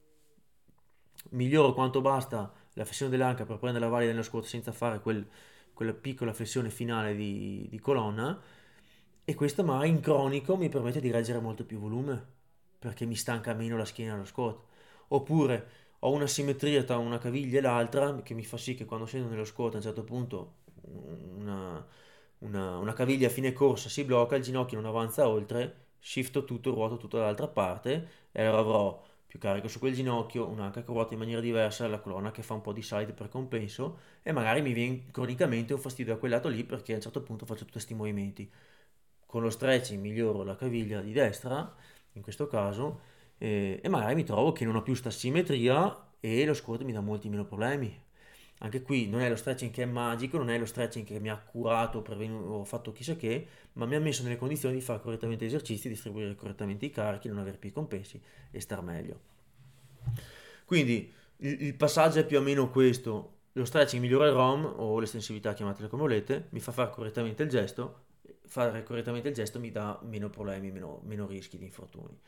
miglioro quanto basta la flessione dell'anca per prendere la valle dello squat senza fare quel, quella piccola flessione finale di, di colonna e questo ma in cronico mi permette di reggere molto più volume perché mi stanca meno la schiena allo squat. Oppure ho una simmetria tra una caviglia e l'altra che mi fa sì che quando scendo nello squat a un certo punto una, una, una caviglia a fine corsa si blocca, il ginocchio non avanza oltre, shifto tutto, ruoto tutto dall'altra parte e allora avrò più carico su quel ginocchio, un'anca che ruota in maniera diversa, la colonna che fa un po' di side per compenso e magari mi viene cronicamente un fastidio da quel lato lì perché a un certo punto faccio tutti questi movimenti. Con lo stretching miglioro la caviglia di destra, in questo caso, e, e magari mi trovo che non ho più sta simmetria e lo squat mi dà molti meno problemi. Anche qui non è lo stretching che è magico, non è lo stretching che mi ha curato o fatto chissà che, ma mi ha messo nelle condizioni di fare correttamente gli esercizi, distribuire correttamente i carichi, non avere più i compensi e star meglio. Quindi il, il passaggio è più o meno questo. lo stretching migliora il ROM o l'estensività, chiamatela come volete, mi fa fare correttamente il gesto, fare correttamente il gesto mi dà meno problemi, meno, meno rischi di infortuni.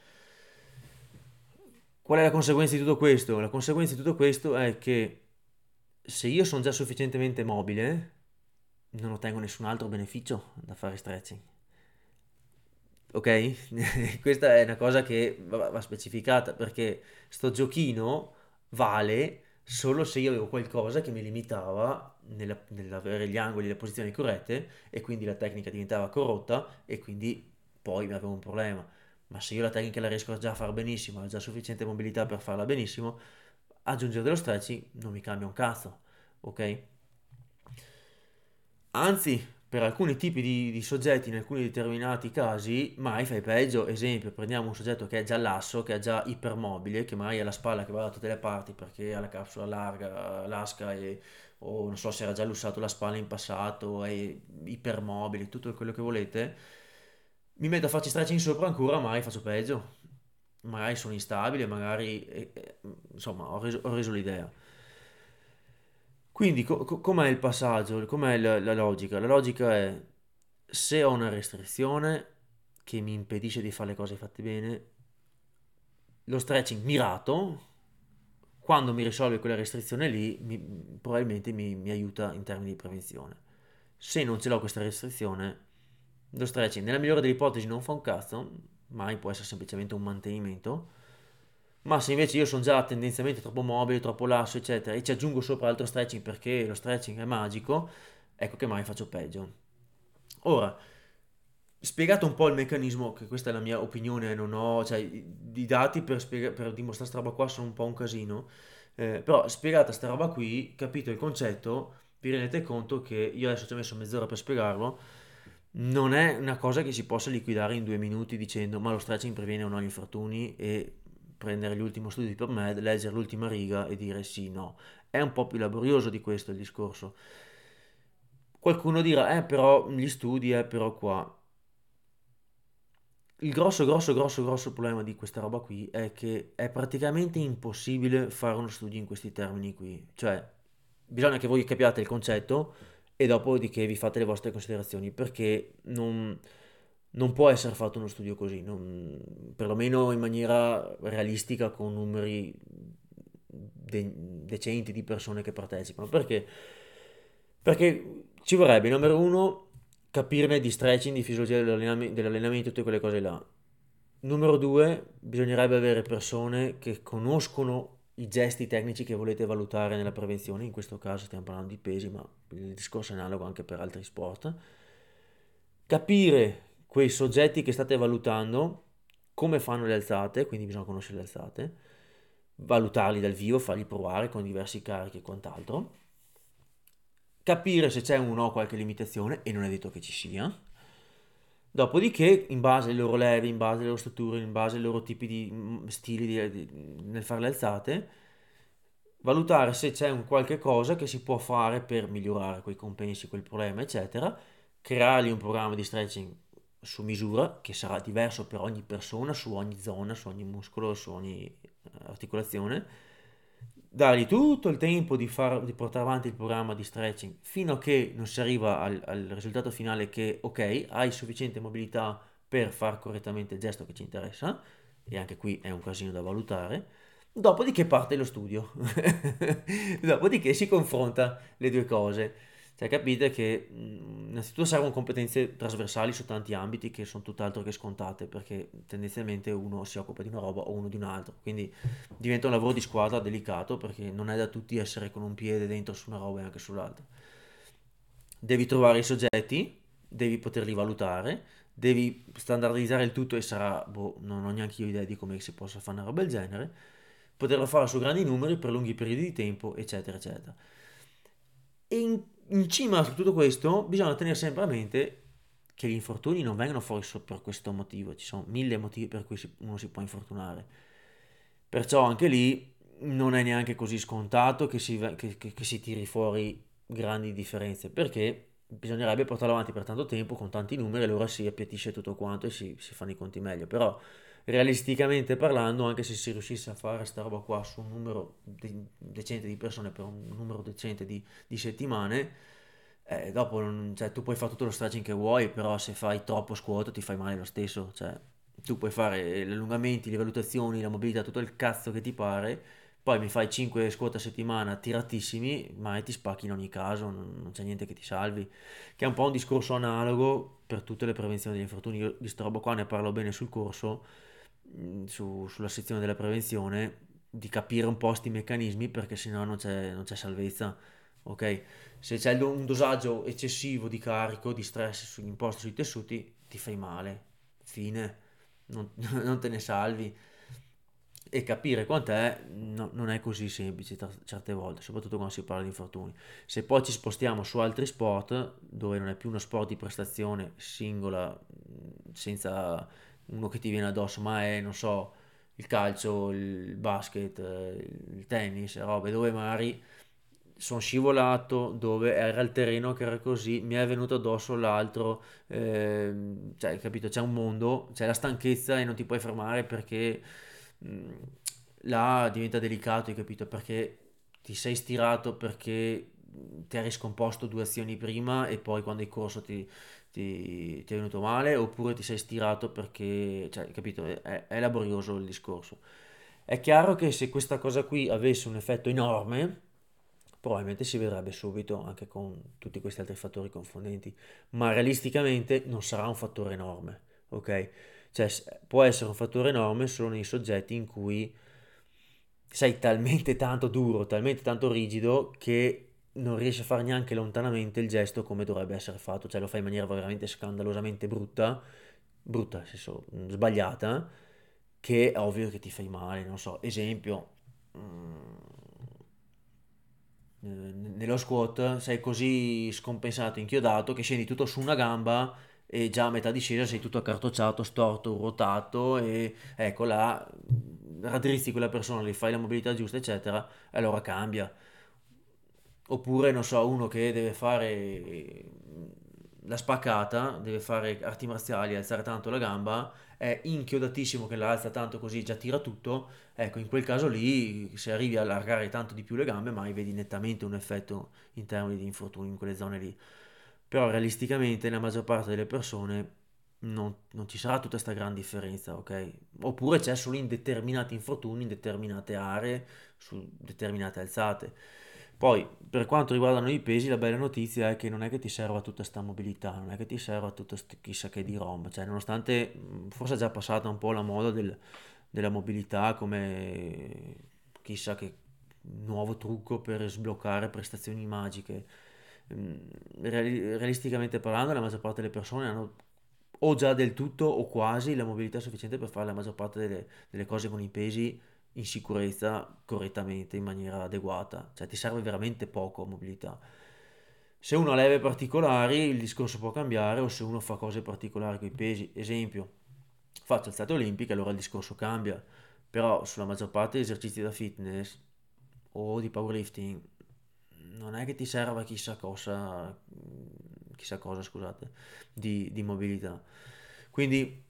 Qual è la conseguenza di tutto questo? La conseguenza di tutto questo è che se io sono già sufficientemente mobile, non ottengo nessun altro beneficio da fare stretching. Ok? [LAUGHS] Questa è una cosa che va, specificata perché sto giochino vale solo se io avevo qualcosa che mi limitava nella, nell'avere gli angoli e le posizioni corrette e quindi la tecnica diventava corrotta e quindi poi avevo un problema. Ma se io la tecnica la riesco già a fare benissimo, ho già sufficiente mobilità per farla benissimo, aggiungere dello stretching non mi cambia un cazzo, ok? Anzi, per alcuni tipi di, di, soggetti, in alcuni determinati casi, mai fai peggio. Esempio, prendiamo un soggetto che è già lasso, che è già ipermobile, che magari ha la spalla che va da tutte le parti perché ha la capsula larga, lasca e, o non so se era già lussato la spalla in passato, è ipermobile, tutto quello che volete. Mi metto a farci stretching sopra ancora, mai faccio peggio. Magari sono instabile, magari... Eh, eh, insomma, ho reso, ho reso l'idea. Quindi co- com'è il passaggio? Com'è la, la logica? La logica è se ho una restrizione che mi impedisce di fare le cose fatte bene, lo stretching mirato, quando mi risolve quella restrizione lì, mi, probabilmente mi, mi, aiuta in termini di prevenzione. Se non ce l'ho questa restrizione, lo stretching nella migliore delle ipotesi non fa un cazzo, mai può essere semplicemente un mantenimento, ma se invece io sono già tendenzialmente troppo mobile, troppo lasso, eccetera, e ci aggiungo sopra altro stretching perché lo stretching è magico, ecco che mai faccio peggio. Ora, spiegato un po' il meccanismo, che questa è la mia opinione, non ho, cioè, i dati per, spiega, per dimostrare questa roba qua sono un po' un casino, eh, però spiegata sta roba qui, capito il concetto, vi rendete conto che io adesso ci ho messo mezz'ora per spiegarlo, non è una cosa che si possa liquidare in due minuti dicendo ma lo stretching previene o no gli infortuni e prendere l'ultimo studio di PubMed, leggere l'ultima riga e dire sì, no. È un po' più laborioso di questo il discorso. Qualcuno dirà, eh però gli studi, eh però qua. Il grosso, grosso, grosso, grosso problema di questa roba qui è che è praticamente impossibile fare uno studio in questi termini qui. Cioè, bisogna che voi capiate il concetto e dopodiché vi fate le vostre considerazioni, perché non non può essere fatto uno studio così, non, perlomeno in maniera realistica con numeri de- decenti di persone che partecipano. Perché? Perché ci vorrebbe, numero uno, capirne di stretching, di fisiologia dell'allenamento, dell'allenamento tutte quelle cose là. Numero due, bisognerebbe avere persone che conoscono i gesti tecnici che volete valutare nella prevenzione, in questo caso stiamo parlando di pesi, ma il discorso è analogo anche per altri sport. Capire quei soggetti che state valutando, come fanno le alzate, quindi bisogna conoscere le alzate, valutarli dal vivo, farli provare con diversi carichi e quant'altro, capire se c'è o no qualche limitazione, e non è detto che ci sia, dopodiché in base alle loro leve, in base alle loro strutture, in base ai loro tipi di mm, stili di, di, nel fare le alzate, valutare se c'è un qualche cosa che si può fare per migliorare quei compensi, quel problema, eccetera, creargli un programma di stretching su misura, che sarà diverso per ogni persona, su ogni zona, su ogni muscolo, su ogni eh, articolazione, dargli tutto il tempo di, far, di portare avanti il programma di stretching fino a che non si arriva al, al risultato finale che, ok, hai sufficiente mobilità per fare correttamente il gesto che ci interessa, e anche qui è un casino da valutare, dopodiché parte lo studio, [LAUGHS] dopodiché si confronta le due cose. Cioè capite che innanzitutto servono competenze trasversali su tanti ambiti che sono tutt'altro che scontate perché tendenzialmente uno si occupa di una roba o uno di un altro, quindi diventa un lavoro di squadra delicato perché non è da tutti essere con un piede dentro su una roba e anche sull'altra. Devi trovare i soggetti, devi poterli valutare, devi standardizzare il tutto e sarà, boh, non ho neanche io idea di come si possa fare una roba del genere, poterlo fare su grandi numeri per lunghi periodi di tempo, eccetera, eccetera. E in in cima a tutto questo bisogna tenere sempre a mente che gli infortuni non vengono fuori solo per questo motivo, ci sono mille motivi per cui uno si può infortunare. Perciò anche lì non è neanche così scontato che si, che, che, che si tiri fuori grandi differenze, perché bisognerebbe portarlo avanti per tanto tempo con tanti numeri, allora si appiattisce tutto quanto e si, si fanno i conti meglio. Però realisticamente parlando, anche se si riuscisse a fare questa roba qua su un numero de- decente di persone per un numero decente di, di settimane, eh, dopo non, cioè, tu puoi fare tutto lo stretching che vuoi, però se fai troppo squat ti fai male lo stesso. Cioè, tu puoi fare gli allungamenti, le valutazioni, la mobilità, tutto il cazzo che ti pare, poi mi fai 5 squat a settimana tiratissimi, ma ti spacchi in ogni caso, non, c'è niente che ti salvi. Che è un po' un discorso analogo per tutte le prevenzioni degli infortuni. Io di sta roba qua ne parlo bene sul corso, su, sulla sezione della prevenzione, di capire un po' questi meccanismi perché sennò non c'è, non c'è salvezza. Ok? Se c'è un dosaggio eccessivo di carico, di stress imposto sui tessuti, ti fai male. Fine. Non, [LAUGHS] non te ne salvi e capire quant'è no, non è così semplice certe volte, soprattutto quando si parla di infortuni. Se poi ci spostiamo su altri sport, dove non è più uno sport di prestazione singola, senza uno che ti viene addosso, ma è, non so, il calcio, il basket, il tennis, robe dove magari sono scivolato dove era il terreno che era così, mi è venuto addosso l'altro, eh, cioè, capito? C'è un mondo, c'è la stanchezza e non ti puoi fermare perché Mm, là diventa delicato, hai capito? Perché ti sei stirato perché ti hai riscomposto due azioni prima e poi quando hai corso ti, ti, ti è venuto male, oppure ti sei stirato perché, cioè, capito? È, è laborioso il discorso. È chiaro che se questa cosa qui avesse un effetto enorme, probabilmente si vedrebbe subito anche con tutti questi altri fattori confondenti, ma realisticamente non sarà un fattore enorme, ok? Cioè, può essere un fattore enorme solo nei soggetti in cui sei talmente tanto duro, talmente tanto rigido che non riesci a fare neanche lontanamente il gesto come dovrebbe essere fatto, cioè lo fai in maniera veramente scandalosamente brutta, brutta, nel senso mm, sbagliata, che è ovvio che ti fai male, non so, esempio, mm, nello squat sei così scompensato, inchiodato che scendi tutto su una gamba e già a metà discesa sei tutto accartocciato, storto, ruotato e ecco là raddrizzi quella persona, gli fai la mobilità giusta eccetera e allora cambia oppure non so uno che deve fare la spaccata deve fare arti marziali alzare tanto la gamba è inchiodatissimo che la alza tanto così già tira tutto ecco in quel caso lì se arrivi a allargare tanto di più le gambe mai vedi nettamente un effetto in termini di infortuni in quelle zone lì però realisticamente la maggior parte delle persone non, non ci sarà tutta questa gran differenza, ok? Oppure c'è solo in determinati infortuni, in determinate aree, su determinate alzate. Poi, per quanto riguardano i pesi, la bella notizia è che non è che ti serva tutta questa mobilità, non è che ti serva tutta chissà che di rom, cioè nonostante forse è già passata un po' la moda del, della mobilità come chissà che nuovo trucco per sbloccare prestazioni magiche, Ehm, realisticamente parlando la maggior parte delle persone hanno o già del tutto o quasi la mobilità sufficiente per fare la maggior parte delle, delle cose con i pesi in sicurezza correttamente, in maniera adeguata, cioè ti serve veramente poco mobilità. Se uno ha leve particolari il discorso può cambiare o se uno fa cose particolari con i pesi, esempio, faccio alzate olimpiche, allora il discorso cambia, però sulla maggior parte degli esercizi da fitness o di powerlifting non è che ti serva chissà cosa, chissà cosa scusate, di, di mobilità. Quindi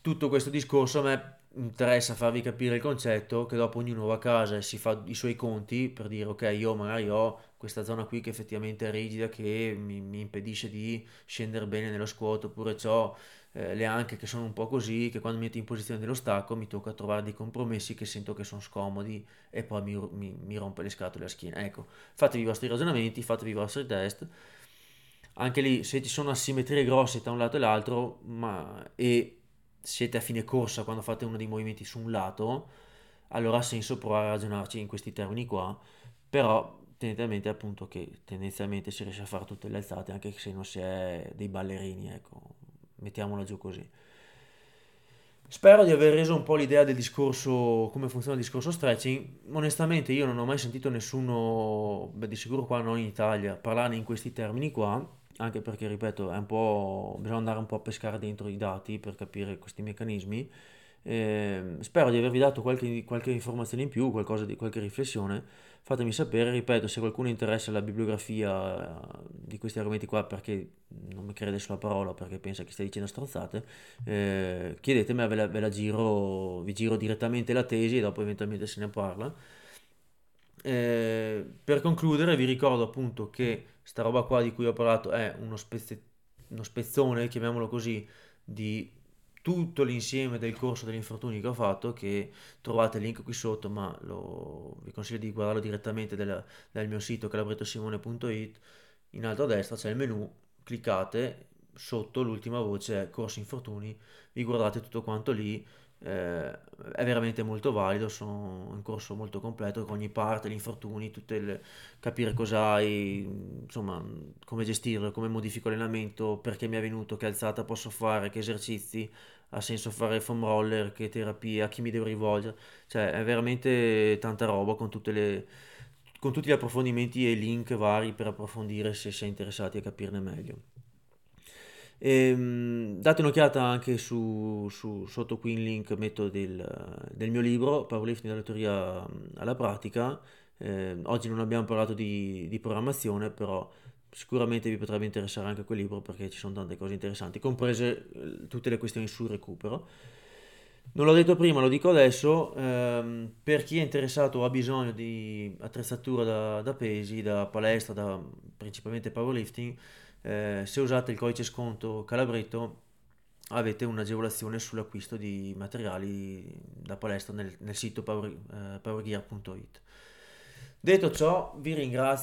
tutto questo discorso a me interessa farvi capire il concetto che dopo ognuno va a casa e si fa i suoi conti per dire ok io magari ho questa zona qui che effettivamente è rigida che mi, mi impedisce di scendere bene nello squat oppure ho eh, le anche che sono un po' così, che quando mi metto in posizione dello stacco mi tocca trovare dei compromessi che sento che sono scomodi e poi mi, mi, mi rompe le scatole a schiena. Ecco, fatevi i vostri ragionamenti, fatevi i vostri test. Anche lì, se ci sono asimmetrie grosse tra un lato e l'altro, ma, e siete a fine corsa quando fate uno dei movimenti su un lato, allora ha senso provare a ragionarci in questi termini qua, però tenete a mente appunto che tendenzialmente si riesce a fare tutte le alzate anche se non si è dei ballerini, ecco, mettiamola giù così. Spero di aver reso un po' l'idea del discorso, come funziona il discorso stretching. Onestamente io non ho mai sentito nessuno, beh, di sicuro qua non in Italia, parlare in questi termini qua, anche perché, ripeto, bisogna andare un po' a pescare dentro i dati per capire questi meccanismi. Eh, spero di avervi dato qualche, qualche informazione in più, di, qualche riflessione. Fatemi sapere, ripeto, se qualcuno interessa la bibliografia eh, di questi argomenti qua perché non mi crede sulla parola, perché pensa che stia dicendo stronzate, eh, chiedetemi, ve la, ve la giro, vi giro direttamente la tesi e dopo eventualmente se ne parla. Eh, per concludere vi ricordo appunto che sta roba qua di cui ho parlato è uno, spezze, uno spezzone, chiamiamolo così, di tutto l'insieme del corso degli infortuni che ho fatto, che trovate il link qui sotto, ma lo, vi consiglio di guardarlo direttamente dal, dal mio sito calabrettosimone.it. In alto a destra c'è il menu, cliccate, sotto l'ultima voce è corso infortuni, vi guardate tutto quanto lì eh, è veramente molto valido, sono un corso molto completo con ogni parte, gli infortuni, le, capire cosa hai, insomma, come gestirlo, come modifico l'allenamento, perché mi è venuto, che alzata posso fare, che esercizi, ha senso fare foam roller, che terapia, a chi mi devo rivolgere, cioè è veramente tanta roba con tutte le con tutti gli approfondimenti e link vari per approfondire se sei interessati a capirne meglio. E, ehm, date un'occhiata anche su, su, sotto qui in link metto del, del mio libro Powerlifting dalla teoria alla pratica. Eh, oggi non abbiamo parlato di, di, programmazione, però sicuramente vi potrebbe interessare anche quel libro perché ci sono tante cose interessanti, comprese eh, tutte le questioni sul recupero. Non l'ho detto prima, lo dico adesso, ehm, per chi è interessato o ha bisogno di attrezzatura da, da pesi, da palestra, da principalmente powerlifting, eh, se usate il codice sconto Calabretto avete un'agevolazione sull'acquisto di materiali da palestra nel, nel sito power, eh, powergear.it. Detto ciò, vi ringrazio.